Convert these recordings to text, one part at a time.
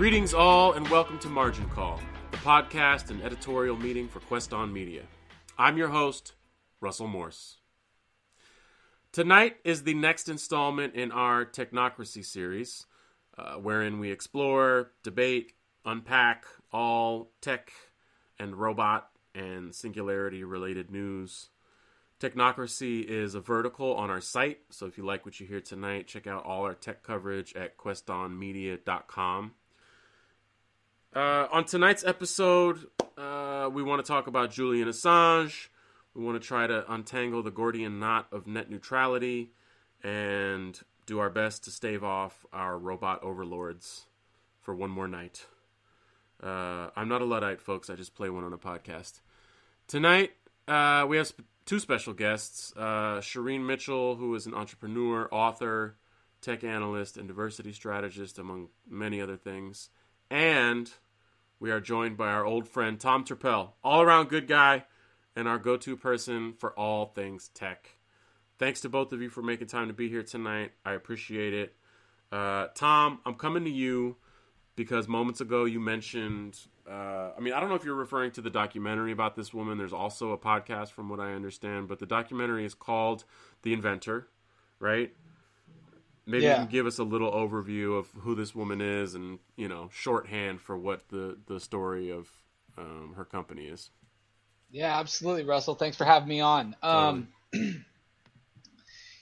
Greetings, all, and welcome to Margin Call, the podcast and editorial meeting for Quest On Media. I'm your host, Russell Morse. Tonight is the next installment in our Technocracy series, uh, wherein we explore, debate, unpack all tech and robot and singularity related news. Technocracy is a vertical on our site, so if you like what you hear tonight, check out all our tech coverage at questonmedia.com. Uh, on tonight's episode, uh, we want to talk about Julian Assange. We want to try to untangle the Gordian knot of net neutrality and do our best to stave off our robot overlords for one more night. Uh, I'm not a Luddite, folks. I just play one on a podcast. Tonight, uh, we have sp- two special guests uh, Shireen Mitchell, who is an entrepreneur, author, tech analyst, and diversity strategist, among many other things. And we are joined by our old friend Tom Turpel, all around good guy and our go to person for all things tech. Thanks to both of you for making time to be here tonight. I appreciate it. Uh, Tom, I'm coming to you because moments ago you mentioned. Uh, I mean, I don't know if you're referring to the documentary about this woman. There's also a podcast, from what I understand, but the documentary is called The Inventor, right? Maybe Yeah. you can give us a little overview of who this woman is, and you know, shorthand for what the the story of um, her company is. Yeah, absolutely, Russell. Thanks for having me on. Um,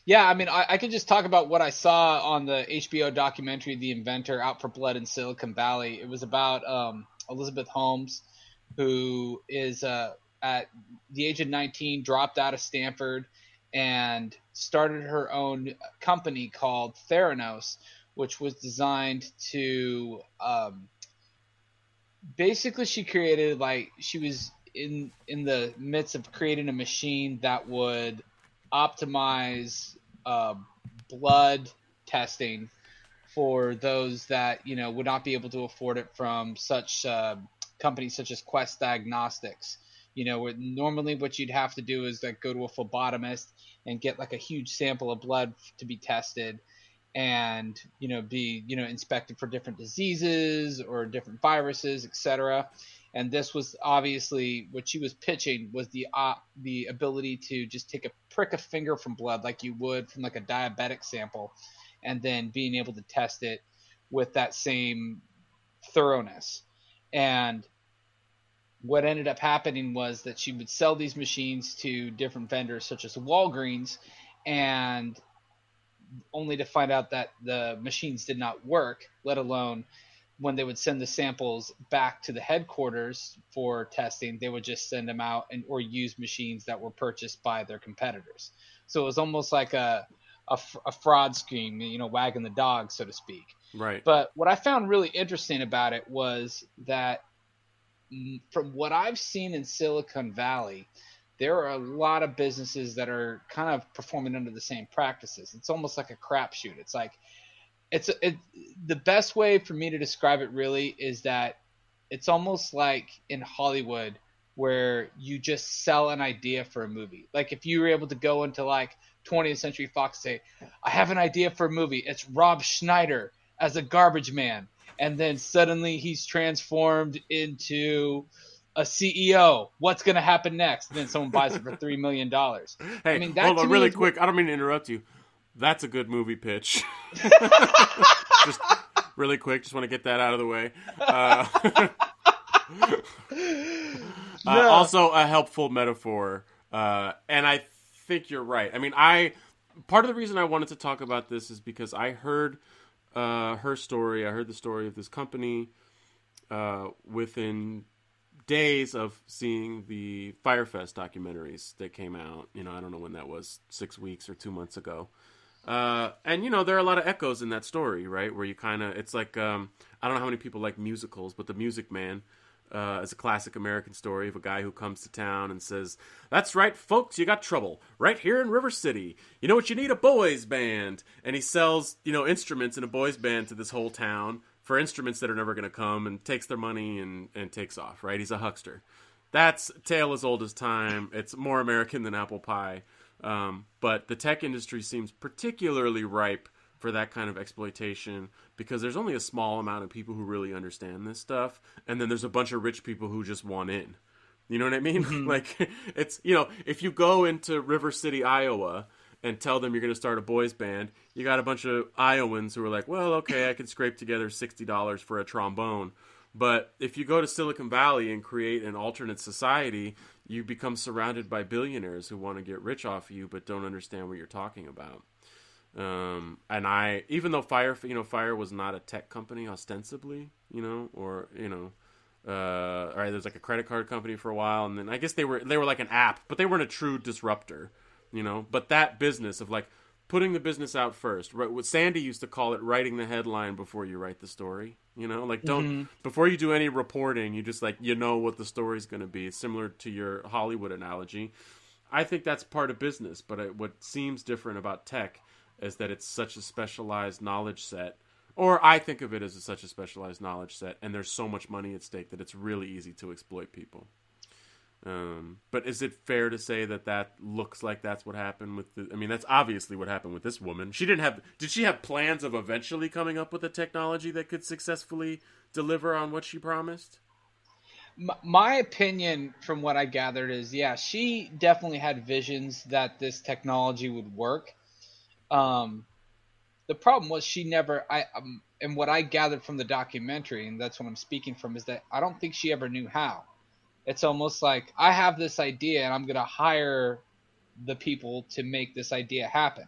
yeah, I mean, I, I could just talk about what I saw on the HBO documentary, The Inventor, Out for Blood in Silicon Valley. It was about um, Elizabeth Holmes, who is uh, at the age of 19, dropped out of Stanford and started her own company called Theranos, which was designed to um, basically she created like she was in in the midst of creating a machine that would optimize uh, blood testing for those that you know would not be able to afford it from such uh, companies such as Quest Diagnostics. You know, normally what you'd have to do is like go to a phlebotomist and get like a huge sample of blood to be tested and you know be you know inspected for different diseases or different viruses etc and this was obviously what she was pitching was the uh, the ability to just take a prick a finger from blood like you would from like a diabetic sample and then being able to test it with that same thoroughness. And what ended up happening was that she would sell these machines to different vendors such as Walgreens and only to find out that the machines did not work, let alone when they would send the samples back to the headquarters for testing, they would just send them out and or use machines that were purchased by their competitors. So it was almost like a a, a fraud scheme, you know, wagging the dog, so to speak. Right. But what I found really interesting about it was that from what I've seen in Silicon Valley, there are a lot of businesses that are kind of performing under the same practices. It's almost like a crapshoot. It's like it's it, the best way for me to describe it really is that it's almost like in Hollywood where you just sell an idea for a movie. Like if you were able to go into like 20th Century Fox and say, "I have an idea for a movie. It's Rob Schneider as a garbage man." And then suddenly he's transformed into a CEO. What's going to happen next? And then someone buys it for 3 million dollars. Hey, I mean, hold on, really is what- quick. I don't mean to interrupt you. That's a good movie pitch. just really quick. Just want to get that out of the way. Uh, uh, also, a helpful metaphor, uh, and I think you're right. I mean, I part of the reason I wanted to talk about this is because I heard uh, her story. I heard the story of this company uh, within days of seeing the Fyre Fest documentaries that came out. You know, I don't know when that was, six weeks or two months ago. Uh, and you know, there are a lot of echoes in that story, right? Where you kind of, it's like, um, I don't know how many people like musicals, but The Music Man uh, is a classic American story of a guy who comes to town and says, "That's right, folks, you got trouble right here in River City. You know what you need? A boys band." And he sells, you know, instruments in a boys band to this whole town for instruments that are never going to come, and takes their money and and takes off. Right? He's a huckster. That's tale as old as time. It's more American than apple pie. Um, but the tech industry seems particularly ripe for that kind of exploitation because there's only a small amount of people who really understand this stuff and then there's a bunch of rich people who just want in. You know what i mean? Mm-hmm. like it's you know if you go into river city iowa and tell them you're going to start a boys band you got a bunch of iowans who are like well okay i can scrape together $60 for a trombone. But if you go to silicon valley and create an alternate society you become surrounded by billionaires who want to get rich off of you but don't understand what you're talking about um, and I, even though Fyre, you know, Fyre was not a tech company ostensibly, you know, or you know, uh, all right, there's like a credit card company for a while, and then I guess they were they were like an app, but they weren't a true disruptor, you know. But that business of like putting the business out first, right? What Sandy used to call it, writing the headline before you write the story. You know, like don't mm-hmm. before you do any reporting, you just like you know what the story's going to be. It's similar to your Hollywood analogy. I think that's part of business, but what seems different about tech is that it's such a specialized knowledge set or I think of it as a, such a specialized knowledge set, and there's so much money at stake that it's really easy to exploit people. Um, but is it fair to say that that looks like that's what happened with the? I mean, that's obviously what happened with this woman. She didn't have. Did she have plans of eventually coming up with a technology that could successfully deliver on what she promised? My opinion, from what I gathered, is yeah, she definitely had visions that this technology would work um, the problem was she never. I um, and what I gathered from the documentary, and that's what I'm speaking from, is that I don't think she ever knew how. It's almost like I have this idea, and I'm gonna hire the people to make this idea happen.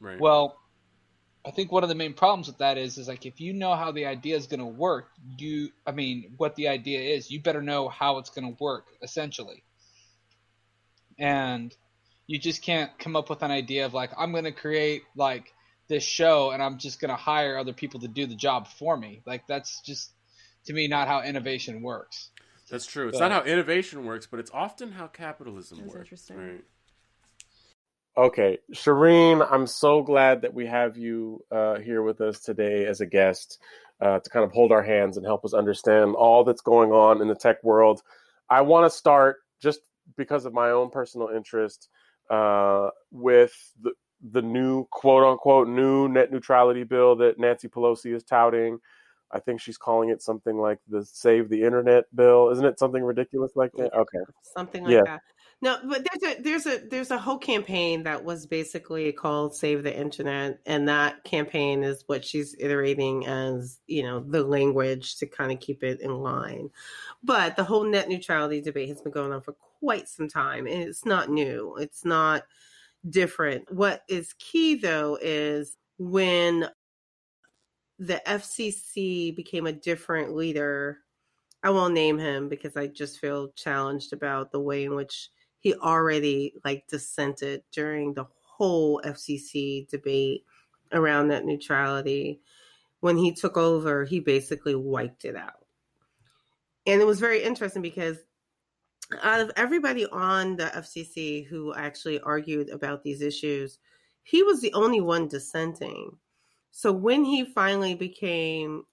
Right. Well, I think one of the main problems with that is is like if you know how the idea is going to work, you I mean what the idea is, you better know how it's going to work essentially. And you just can't come up with an idea of like I'm going to create like this show and I'm just going to hire other people to do the job for me. Like that's just to me not how innovation works. That's true. It's but, not how innovation works, but it's often how capitalism works. Interesting. Right. Okay, Shireen, I'm so glad that we have you uh, here with us today as a guest uh, to kind of hold our hands and help us understand all that's going on in the tech world. I want to start just because of my own personal interest uh, with the the new quote unquote new net neutrality bill that Nancy Pelosi is touting. I think she's calling it something like the Save the Internet bill. Isn't it something ridiculous like that? Okay. Something like yeah. that. No, but there's a there's a there's a whole campaign that was basically called Save the Internet, and that campaign is what she's iterating as you know the language to kind of keep it in line. But the whole net neutrality debate has been going on for quite some time, and it's not new. It's not different. What is key though is when the FCC became a different leader. I won't name him because I just feel challenged about the way in which he already like dissented during the whole FCC debate around net neutrality. When he took over, he basically wiped it out. And it was very interesting because out of everybody on the FCC who actually argued about these issues, he was the only one dissenting. So when he finally became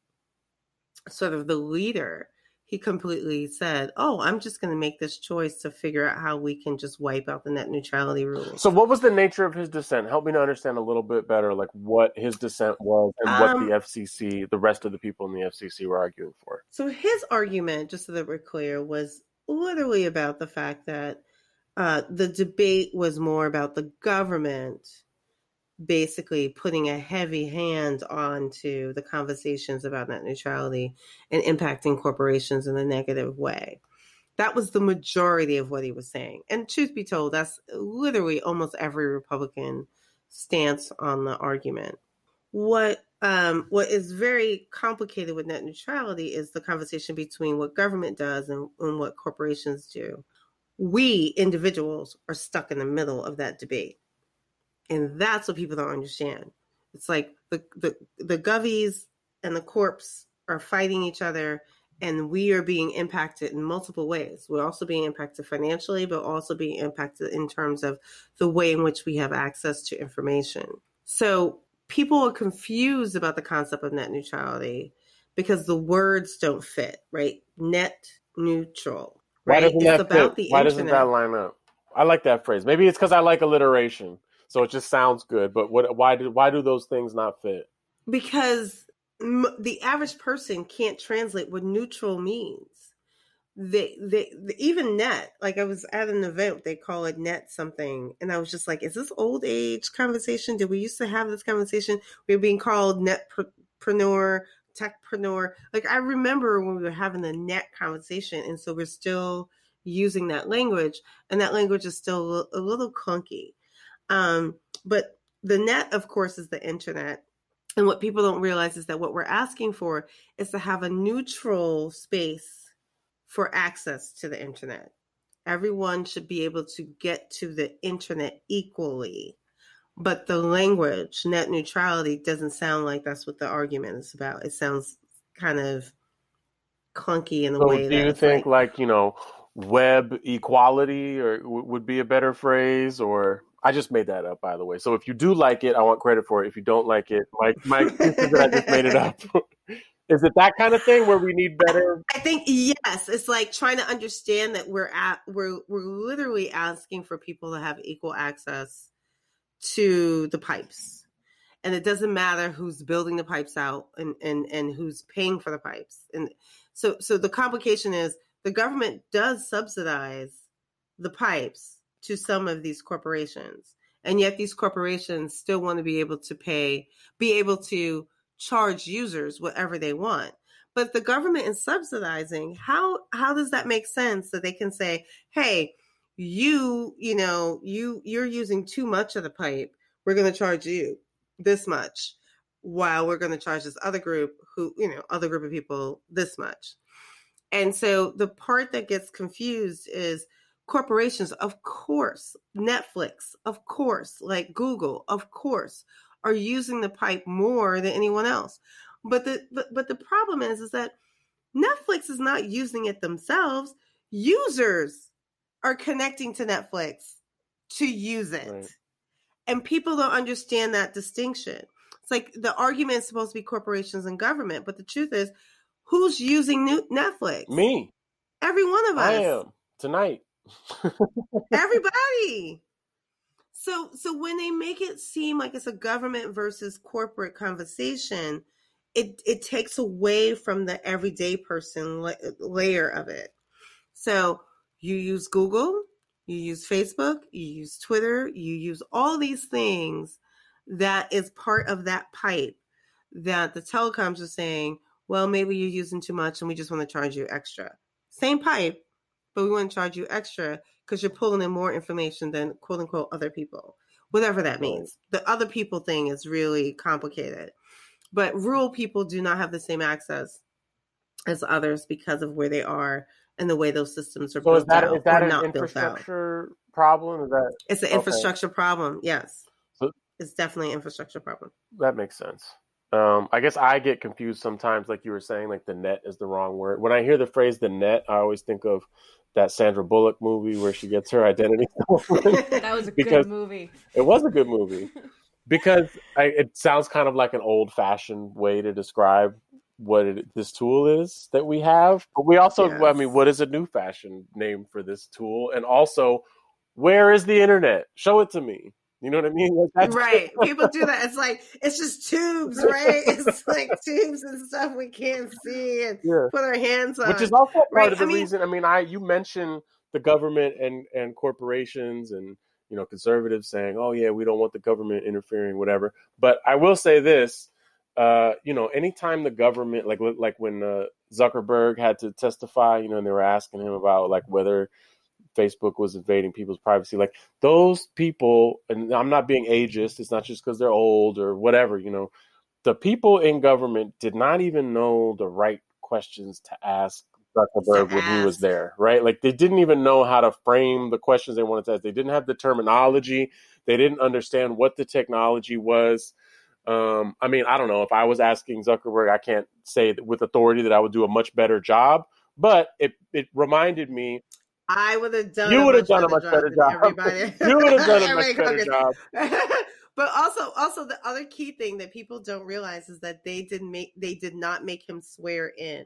sort of the leader, he completely said, "Oh, I'm just going to make this choice to figure out how we can just wipe out the net neutrality rules." So, what was the nature of his dissent? Help me to understand a little bit better, like what his dissent was and um, what the FCC, the rest of the people in the FCC, were arguing for. So, his argument, just so that we're clear, was literally about the fact that uh, the debate was more about the government basically putting a heavy hand onto the conversations about net neutrality and impacting corporations in a negative way. That was the majority of what he was saying. And truth be told, that's literally almost every Republican stance on the argument. What um, what is very complicated with net neutrality is the conversation between what government does and, and what corporations do. We individuals are stuck in the middle of that debate and that's what people don't understand. It's like the the the govies and the corps are fighting each other and we are being impacted in multiple ways. We're also being impacted financially, but also being impacted in terms of the way in which we have access to information. So people are confused about the concept of net neutrality because the words don't fit, right? Net neutral. Right? Why doesn't it's that fit? Why internet. doesn't that line up? I like that phrase. Maybe it's because I like alliteration. So it just sounds good, but what? Why do why do those things not fit? Because m- the average person can't translate what neutral means. They, they, they, even net. Like I was at an event, they call it net something, and I was just like, "Is this old age conversation? Did we used to have this conversation? We are being called netpreneur, techpreneur. Like I remember when we were having the net conversation, and so we're still using that language, and that language is still a little clunky. Um, but the net, of course, is the internet. And what people don't realize is that what we're asking for is to have a neutral space for access to the internet. Everyone should be able to get to the internet equally. But the language, net neutrality, doesn't sound like that's what the argument is about. It sounds kind of clunky in the so way do you think like, like, you know web equality or w- would be a better phrase or I just made that up, by the way. So if you do like it, I want credit for it. If you don't like it, my my I just made it up. is it that kind of thing where we need better? I think yes. It's like trying to understand that we're at we're we're literally asking for people to have equal access to the pipes, and it doesn't matter who's building the pipes out and and and who's paying for the pipes. And so so the complication is the government does subsidize the pipes to some of these corporations. And yet these corporations still want to be able to pay, be able to charge users whatever they want. But the government is subsidizing. How how does that make sense that they can say, "Hey, you, you know, you you're using too much of the pipe. We're going to charge you this much." While we're going to charge this other group who, you know, other group of people this much. And so the part that gets confused is corporations, of course, Netflix, of course, like Google, of course, are using the pipe more than anyone else. But the but, but the problem is is that Netflix is not using it themselves. Users are connecting to Netflix to use it. Right. And people don't understand that distinction. It's like the argument is supposed to be corporations and government, but the truth is, who's using Netflix? Me. Every one of us. I am tonight. Everybody. So so when they make it seem like it's a government versus corporate conversation, it it takes away from the everyday person la- layer of it. So you use Google, you use Facebook, you use Twitter, you use all these things that is part of that pipe that the telecoms are saying, well, maybe you're using too much and we just want to charge you extra. Same pipe, but we want to charge you extra because you're pulling in more information than quote unquote other people, whatever that means. The other people thing is really complicated. But rural people do not have the same access as others because of where they are and the way those systems are so built is that, out. Is that an infrastructure problem? Is that it's an okay. infrastructure problem? Yes, so, it's definitely an infrastructure problem. That makes sense. Um, I guess I get confused sometimes, like you were saying, like the net is the wrong word. When I hear the phrase the net, I always think of that Sandra Bullock movie where she gets her identity. that was a good movie. It was a good movie because I, it sounds kind of like an old fashioned way to describe what it, this tool is that we have. But we also, yes. I mean, what is a new fashion name for this tool? And also, where is the internet? Show it to me. You know what I mean? Like right. People do that. It's like it's just tubes, right? It's like tubes and stuff we can't see and yeah. put our hands on. Which is also part right? of the I reason. Mean, I mean, I you mentioned the government and and corporations and you know conservatives saying, "Oh yeah, we don't want the government interfering, whatever." But I will say this: uh, you know, anytime the government, like like when uh, Zuckerberg had to testify, you know, and they were asking him about like whether Facebook was invading people's privacy. Like those people, and I'm not being ageist. It's not just because they're old or whatever. You know, the people in government did not even know the right questions to ask Zuckerberg when he was there, right? Like they didn't even know how to frame the questions they wanted to ask. They didn't have the terminology. They didn't understand what the technology was. Um, I mean, I don't know if I was asking Zuckerberg, I can't say with authority that I would do a much better job, but it it reminded me I would have done. You would have done a much better job. Everybody. you would have done a much better job. but also, also the other key thing that people don't realize is that they didn't make they did not make him swear in.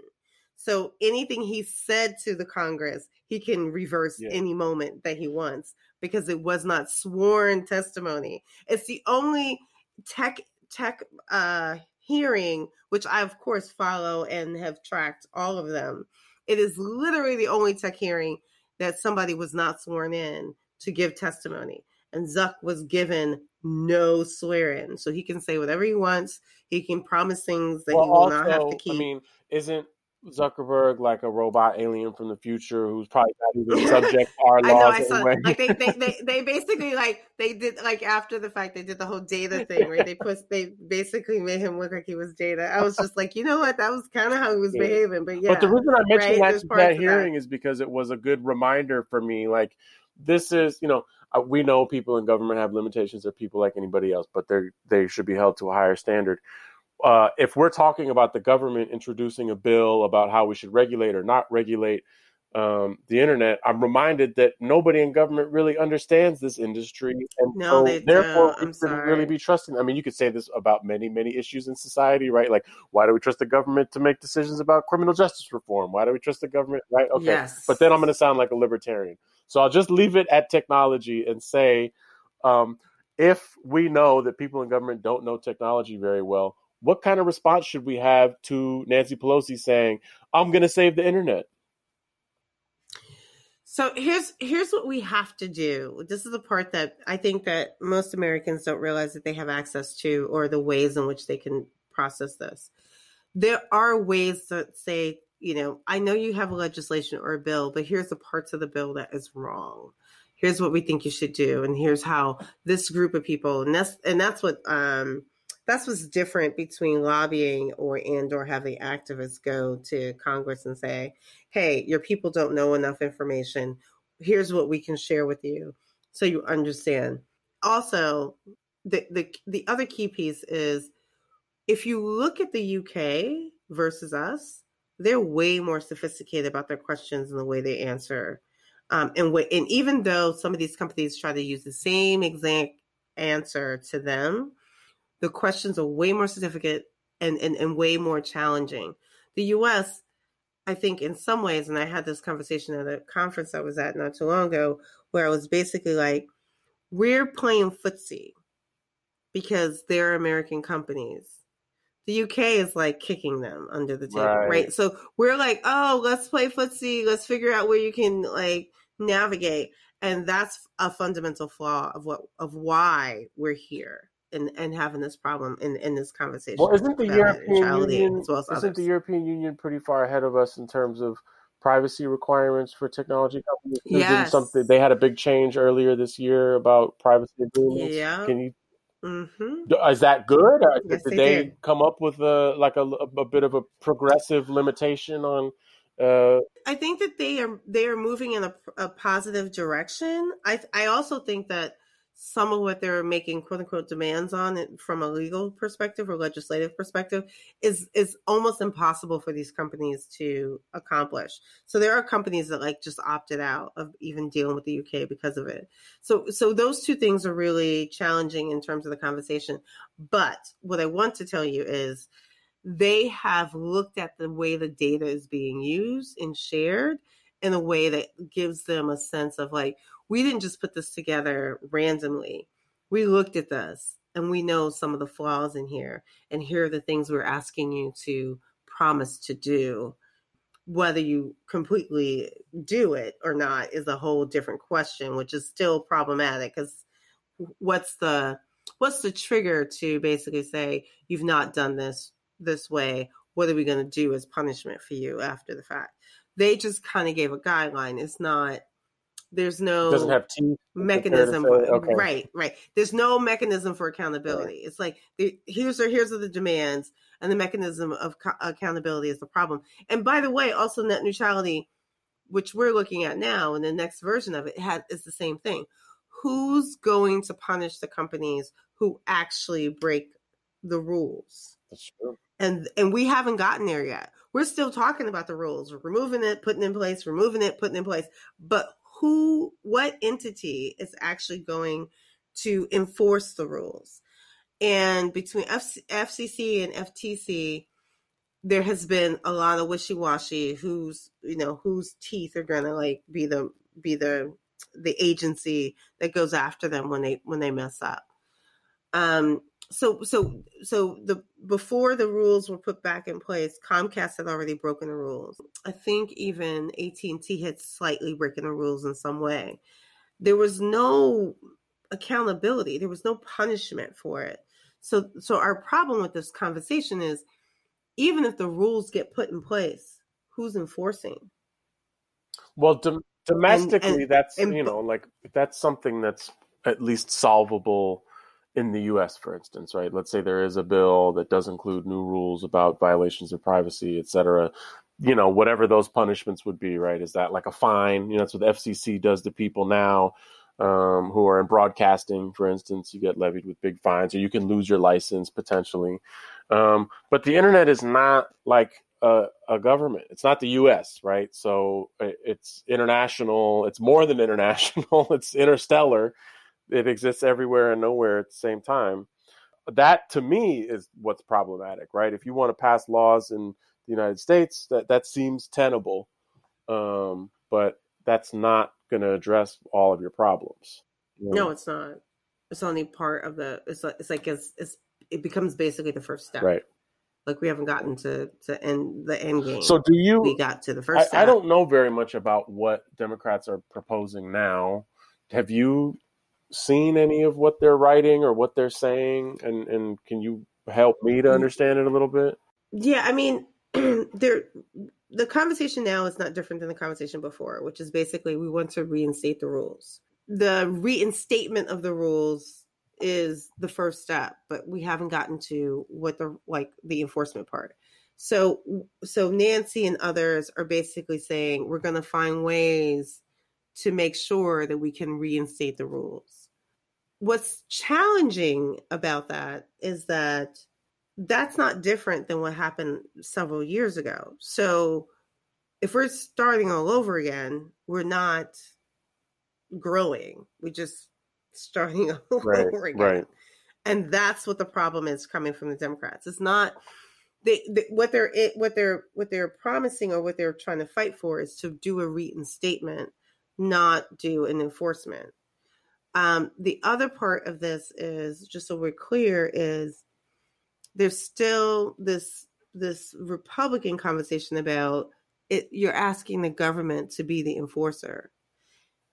So anything he said to the Congress, he can reverse Yeah. any moment that he wants because it was not sworn testimony. It's the only tech tech uh hearing which I of course follow and have tracked all of them. It is literally the only tech hearing that somebody was not sworn in to give testimony. And Zuck was given no swearing. So he can say whatever he wants. He can promise things that he will not have to keep. I mean, isn't Zuckerberg like a robot alien from the future who's probably not even subject to our laws. I know I saw anyway? like they, they they they basically like they did like after the fact they did the whole data thing right they put they basically made him look like he was data I was just like you know what that was kind of how he was Yeah. behaving but yeah But the reason I mentioned right? that, There's to parts that hearing is because it was a good reminder for me. Like, this is, you know, uh, we know people in government have limitations. They're people like anybody else, but they they should be held to a higher standard. Uh, if we're talking about the government introducing a bill about how we should regulate or not regulate um, the internet, I'm reminded that nobody in government really understands this industry, and No, so therefore don't. we shouldn't really be trusting. I mean, you could say this about many, many issues in society, right? Like, why do we trust the government to make decisions about criminal justice reform? Why do we trust the government, right? Okay, yes but then I'm going to sound like a libertarian. So I'll just leave it at technology and say, um, if we know that people in government don't know technology very well, what kind of response should we have to Nancy Pelosi saying, "I'm going to save the internet"? So here's here's what we have to do. This is the part that I think that most Americans don't realize that they have access to or the ways in which they can process this. There are ways that say, you know, I know you have a legislation or a bill, but here's the parts of the bill that is wrong. Here's what we think you should do and here's how this group of people and that's and that's what um that's what's different between lobbying or and or having activists go to Congress and say, hey, your people don't know enough information. Here's what we can share with you so you understand. Also, the the the other key piece is if you look at the UK versus us, they're way more sophisticated about their questions and the way they answer. Um, and wh- and even though some of these companies try to use the same exact answer to them, the questions are way more significant and, and, and way more challenging. The US, I think, in some ways, and I had this conversation at a conference I was at not too long ago, where I was basically like, we're playing footsie because they're American companies. The UK is like kicking them under the table, Right. right? So we're like, oh, let's play footsie. Let's figure out where you can like navigate, and that's a fundamental flaw of what of why we're here and and having this problem in in this conversation. Well, isn't the European Union as well as isn't others. the European Union pretty far ahead of us in terms of privacy requirements for technology companies? Yes. something they had a big change earlier this year about privacy agreements. Yeah. Can you hmm is that good? Or Yes, did they they did. come up with a like a, a bit of a progressive limitation on? Uh, I think that they are they are moving in a, a positive direction. I I also think that some of what they're making quote unquote demands on it from a legal perspective or legislative perspective is is almost impossible for these companies to accomplish. So there are companies that like just opted out of even dealing with the UK because of it. So so those two things are really challenging in terms of the conversation. But what I want to tell you is they have looked at the way the data is being used and shared in a way that gives them a sense of like we didn't just put this together randomly. We looked at this and we know some of the flaws in here and here are the things we're asking you to promise to do. Whether you completely do it or not is a whole different question which is still problematic because what's the what's the trigger to basically say you've not done this this way. What are we going to do as punishment for you after the fact? They just kind of gave a guideline. It's not there's no doesn't have teeth. mechanism fair to say. Okay. right right there's no mechanism for accountability it's like here's are here's are the demands and the mechanism of co- accountability is the problem and by the way also net neutrality which we're looking at now and the next version of it had is the same thing who's going to punish the companies who actually break the rules That's true. and and we haven't gotten there yet. We're still talking about the rules, We're removing it, putting in place, removing it, putting in place. But who, what entity is actually going to enforce the rules? And between FC, FCC and FTC, there has been a lot of wishy-washy whose you know whose teeth are gonna like be the be the the agency that goes after them when they when they mess up um so so so the before the rules were put back in place comcast had already broken the rules. I think even at&t had slightly broken the rules in some way. There was no accountability. There was no punishment for it. So so our problem with this conversation is even if the rules get put in place, who's enforcing? Well, dom- domestically, and, and, that's and, you know, like that's something that's at least solvable in the U.S., for instance, right? Let's say there is a bill that does include new rules about violations of privacy, et cetera. You know, whatever those punishments would be, right? Is that like a fine? You know, that's what the FCC does to people now um, who are in broadcasting, for instance. You get levied with big fines, or you can lose your license potentially. Um, but the internet is not like a, a, government. It's not the U.S., right? So it's international. It's more than international. it's interstellar. It exists everywhere and nowhere at the same time. That to me is what's problematic, right? If you want to pass laws in the United States, that that seems tenable, um, but that's not going to address all of your problems. You know? No, it's not. It's only part of the. It's like it's like it's, it's it becomes basically the first step. Right. Like we haven't gotten to to end the end game. So do you? We got to the first. I, I don't know very much about what Democrats are proposing now. Have you seen any of what they're writing or what they're saying? And and can you help me to mm. understand it a little bit? Yeah, I mean, there the conversation now is not different than the conversation before, which is basically we want to reinstate the rules. The reinstatement of the rules is the first step, but we haven't gotten to what the like the enforcement part. So so Nancy and others are basically saying we're going to find ways to make sure that we can reinstate the rules. What's challenging about that is that that's not different than what happened several years ago. So if we're starting all over again, we're not growing. We're just starting all right, over again. Right. And that's what the problem is coming from the Democrats. It's not they, they, what they're what they're what they're promising or what they're trying to fight for is to do a reinstatement, not do an enforcement. Um, the other part of this is just so we're clear is there's still this this Republican conversation about it. You're asking the government to be the enforcer,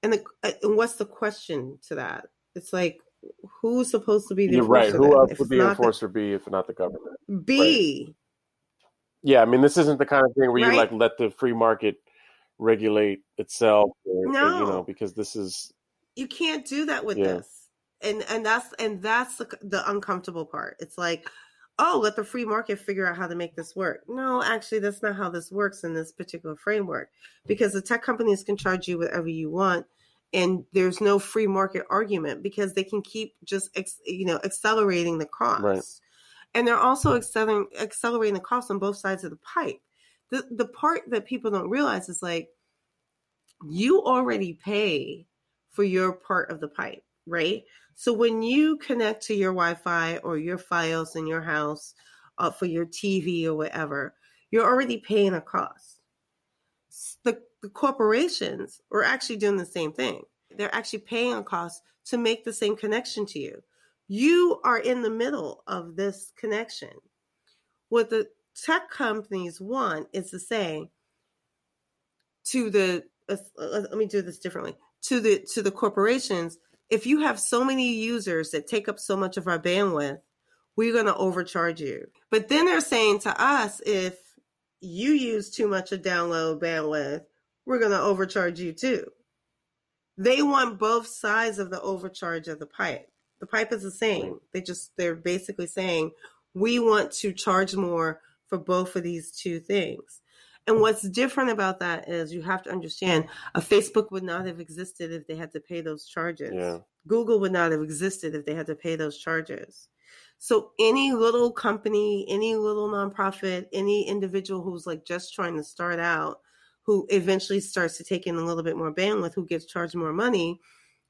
and the uh, and what's the question to that? It's like who's supposed to be the You're right. Who else would the enforcer the, be if not the government? Be. Right. Yeah, I mean, this isn't the kind of thing where right? you like let the free market regulate itself, or, no. Or, you know, because this is you can't do that with yeah. this, and and that's and that's the, the uncomfortable part. It's like, oh, let the free market figure out how to make this work. No, actually, that's not how this works in this particular framework, because the tech companies can charge you whatever you want and there's no free market argument because they can keep just you know accelerating the costs right. and they're also accelerating accelerating the costs on both sides of the pipe the the part that people don't realize is like you already pay for your part of the pipe right so when you connect to your wi-fi or your files in your house uh, for your tv or whatever you're already paying a cost the the corporations are actually doing the same thing. They're actually paying a cost to make the same connection to you. You are in the middle of this connection. What the tech companies want is to say to the uh, let me do this differently to the to the corporations if you have so many users that take up so much of our bandwidth we're going to overcharge you but then they're saying to us if you use too much of download bandwidth we're going to overcharge you too. They want both sides of the overcharge of the pipe. The pipe is the same. They just, they're basically saying, we want to charge more for both of these two things. And what's different about that is you have to understand a Facebook would not have existed if they had to pay those charges. Yeah. Google would not have existed if they had to pay those charges. So any little company, any little nonprofit, any individual who's like just trying to start out who eventually starts to take in a little bit more bandwidth, who gets charged more money,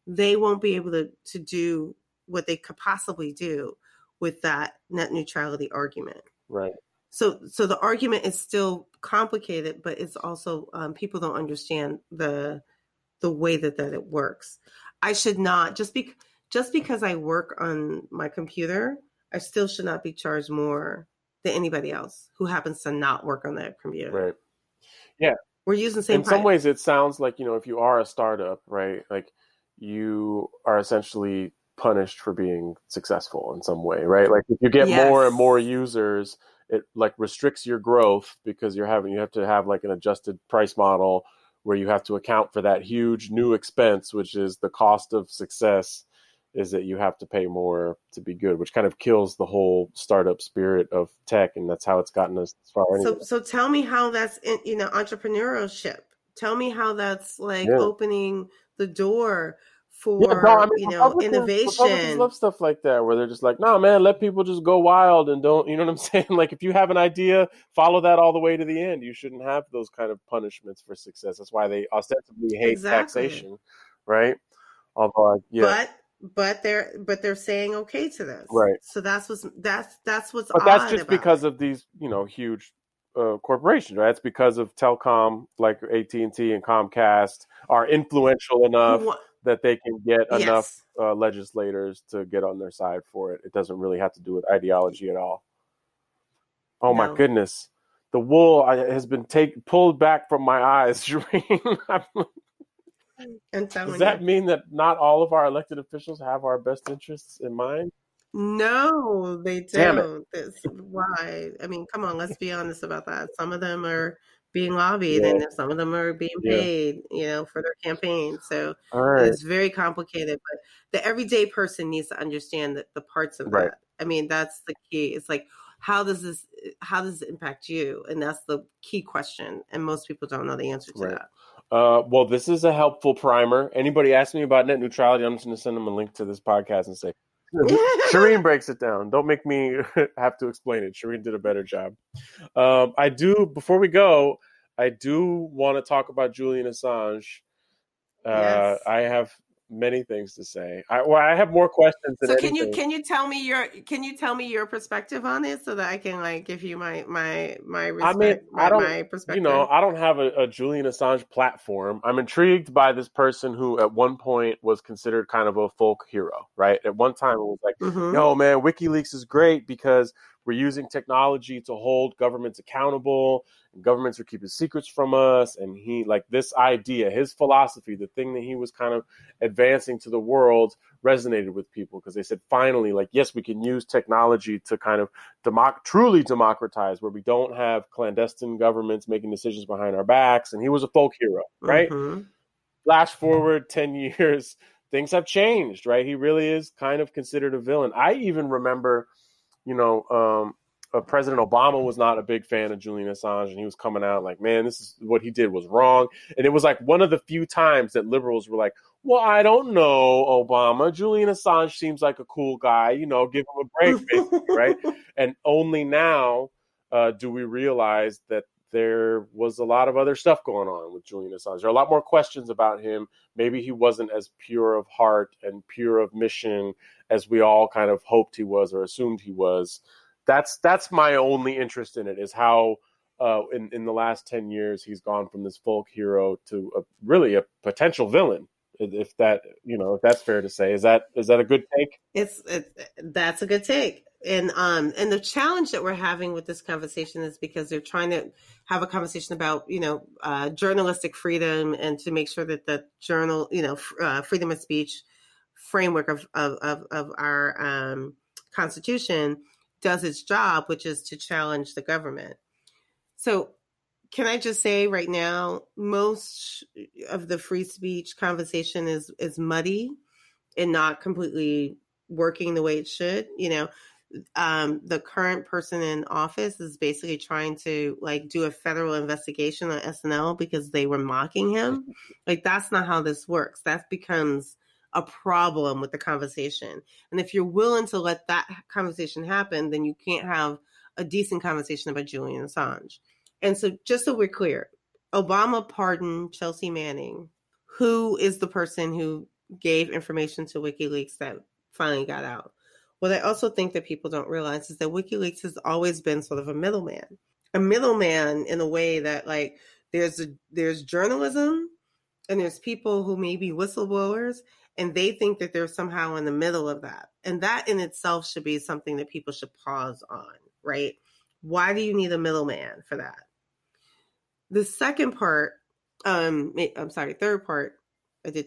they won't be able to, to do what they could possibly do with that net neutrality argument. Right. So so the argument is still complicated, but it's also um, people don't understand the the way that that it works. I should not just be just because I work on my computer, I still should not be charged more than anybody else who happens to not work on that computer. Right. Yeah. We're using the same. In some ways, it sounds like you know if you are a startup, right? Like you are essentially punished for being successful in some way, right? Like if you get yes. more and more users, it like restricts your growth because you're having you have to have like an adjusted price model where you have to account for that huge new expense, which is the cost of success is that you have to pay more to be good, which kind of kills the whole startup spirit of tech, and that's how it's gotten us as far. Anyway. So, so tell me how that's in, you know entrepreneurship. Tell me how that's like yeah. opening the door for yeah, no, I mean, you know innovation. love stuff like that where they're just like, no, man, let people just go wild and don't. You know what I'm saying? Like if you have an idea, follow that all the way to the end. You shouldn't have those kind of punishments for success. That's why they ostensibly hate exactly. taxation, right? Although, yeah. But but they're but they're saying okay to this, right? So that's what's that's that's what's. But that's just because it. of these, you know, huge uh, corporations, right? It's because of telecom like AT and T and Comcast are influential enough that they can get yes. enough uh, legislators to get on their side for it. It doesn't really have to do with ideology at all. Oh no. my goodness, the wool has been take pulled back from my eyes, And Does that you. mean that not all of our elected officials have our best interests in mind? No, they don't. That's why. I mean, come on, let's be honest about that. Some of them are being lobbied yeah. and some of them are being paid, yeah. you know, for their campaign. So right. it's very complicated, but the everyday person needs to understand that the parts of right. that. I mean, that's the key. It's like how does this how does it impact you? And that's the key question. And most people don't know the answer to right. that. Uh, well, this is a helpful primer. Anybody ask me about net neutrality, I'm just going to send them a link to this podcast and say, Shireen breaks it down. Don't make me have to explain it. Shireen did a better job. Um, I do, before we go, I do want to talk about Julian Assange. Uh, yes. I have many things to say. I, well, I have more questions. so can anything. you can you tell me your can you tell me your perspective on it so that I can like give you my my my respect, I mean, my, I don't, my perspective. You know, I don't have a, a, Julian Assange platform. I'm intrigued by this person who at one point was considered kind of a folk hero, right? At one time it was like, mm-hmm. "Yo, man, WikiLeaks is great because we're using technology to hold governments accountable governments are keeping secrets from us and he like this idea his philosophy the thing that he was kind of advancing to the world resonated with people because they said finally like yes we can use technology to kind of democ- truly democratize where we don't have clandestine governments making decisions behind our backs and he was a folk hero right? Mm-hmm. flash forward 10 years things have changed right? He really is kind of considered a villain. I even remember you know um, uh, President Obama was not a big fan of Julian Assange, and he was coming out like, "Man, this is what he did was wrong." And it was like one of the few times that liberals were like, "Well, I don't know, Obama. Julian Assange seems like a cool guy. You know, give him a break, right?" And only now uh, do we realize that there was a lot of other stuff going on with Julian Assange. There are a lot more questions about him. Maybe he wasn't as pure of heart and pure of mission as we all kind of hoped he was or assumed he was that's that's my only interest in it is how uh, in in the last ten years he's gone from this folk hero to a, really a potential villain. If that you know if that's fair to say, is that is that a good take? It's it, that's a good take. And um and the challenge that we're having with this conversation is because they're trying to have a conversation about you know uh, journalistic freedom and to make sure that the journal you know uh, freedom of speech framework of of of, of our um, constitution does its job, which is to challenge the government. So, can I just say right now, most of the free speech conversation is is muddy and not completely working the way it should. You know, um, the current person in office is basically trying to like do a federal investigation on SNL because they were mocking him. Like that's not how this works. That becomes a problem with the conversation. And if you're willing to let that conversation happen, then you can't have a decent conversation about Julian Assange. And so, just so we're clear, Obama pardoned Chelsea Manning, who is the person who gave information to WikiLeaks that finally got out. What I also think that people don't realize is that WikiLeaks has always been sort of a middleman, a middleman in a way that like there's a, there's journalism and there's people who may be whistleblowers and they think that they're somehow in the middle of that. And that in itself should be something that people should pause on, right? Why do you need a middleman for that? The second part, um, I'm sorry, third part, I did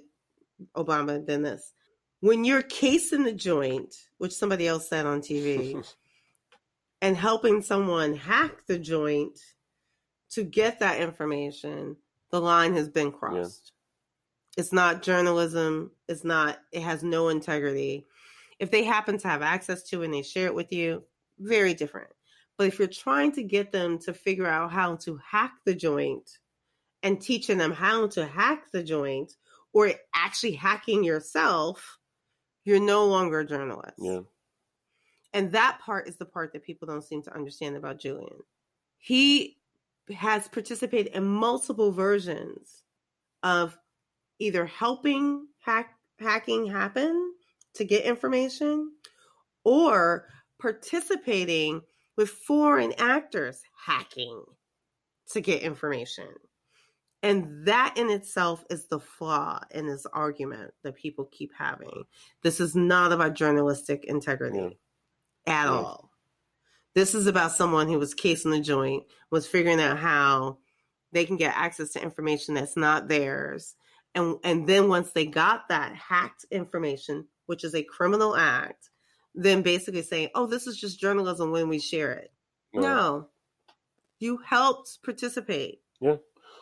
Obama, then this. When you're casing the joint, which somebody else said on TV, and helping someone hack the joint to get that information, the line has been crossed. Yeah. It's not journalism. It's not, it has no integrity. If they happen to have access to and they share it with you, very different. But if you're trying to get them to figure out how to hack the joint and teaching them how to hack the joint or actually hacking yourself, you're no longer a journalist. Yeah. And that part is the part that people don't seem to understand about Julian. He has participated in multiple versions of either helping hack hacking happen to get information or participating with foreign actors hacking to get information. And that in itself is the flaw in this argument that people keep having. This is not about journalistic integrity at all. This is about someone who was casing the joint, was figuring out how they can get access to information that's not theirs. And and then once they got that hacked information, which is a criminal act, then basically saying, "Oh, this is just journalism when we share it." No, no. you helped participate. Yeah.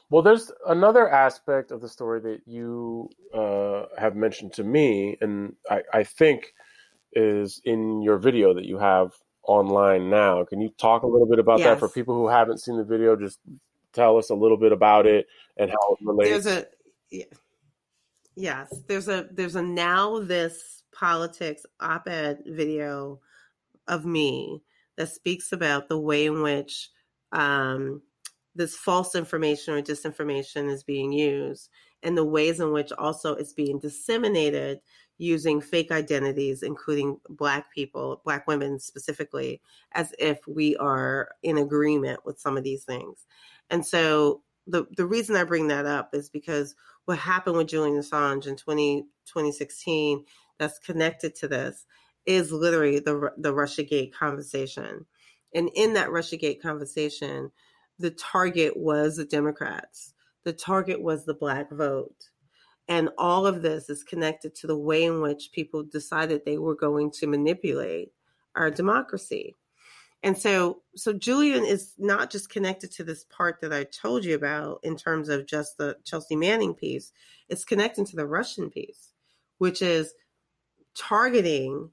Well, there's another aspect of the story that you uh, have mentioned to me, and I, I think is in your video that you have online now. Can you talk a little bit about yes. that for people who haven't seen the video? Just tell us a little bit about it and how it relates. There's a yeah. yes, there's a there's a NowThis politics op-ed video of me that speaks about the way in which um, this false information or disinformation is being used and the ways in which also it's being disseminated using fake identities, including Black people, Black women specifically, as if we are in agreement with some of these things. And so the, the reason I bring that up is because what happened with Julian Assange in 20, 2016 that's connected to this is literally the, the Russiagate conversation. And in that Russiagate conversation, the target was the Democrats. The target was the Black vote and all of this is connected to the way in which people decided they were going to manipulate our democracy. And so, so Julian is not just connected to this part that I told you about in terms of just the Chelsea Manning piece. It's connecting to the Russian piece, which is targeting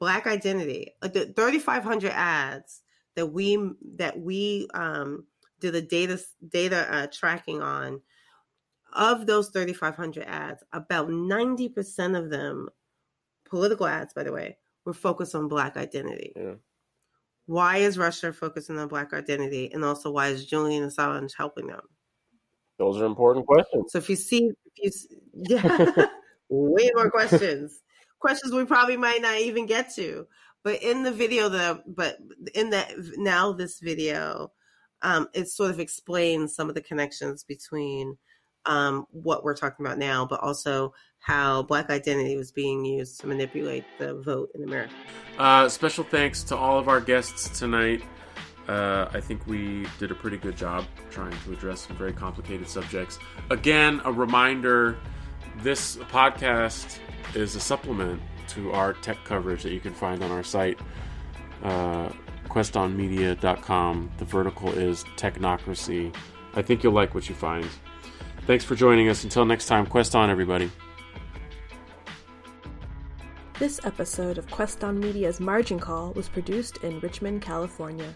Black identity. Like the 3,500 ads that we that we um, did the data data uh, tracking on of those 3,500 ads, about 90% of them, political ads, by the way, were focused on Black identity. Yeah. Why is Russia focusing on Black identity? And also, why is Julian Assange helping them? Those are important questions. So if you see, if you, yeah, way more questions, questions we probably might not even get to. But in the video that, but in that NowThis video, um, it sort of explains some of the connections between um, what we're talking about now, but also how Black identity was being used to manipulate the vote in America. Uh, special thanks to all of our guests tonight. Uh, I think we did a pretty good job trying to address some very complicated subjects. Again, a reminder this podcast is a supplement to our tech coverage that you can find on our site, uh, questonmedia.com. The vertical is technocracy. I think you'll like what you find. Thanks for joining us. Until next time, Quest on, everybody. This episode of Quest on Media's Margin Call was produced in Richmond, California.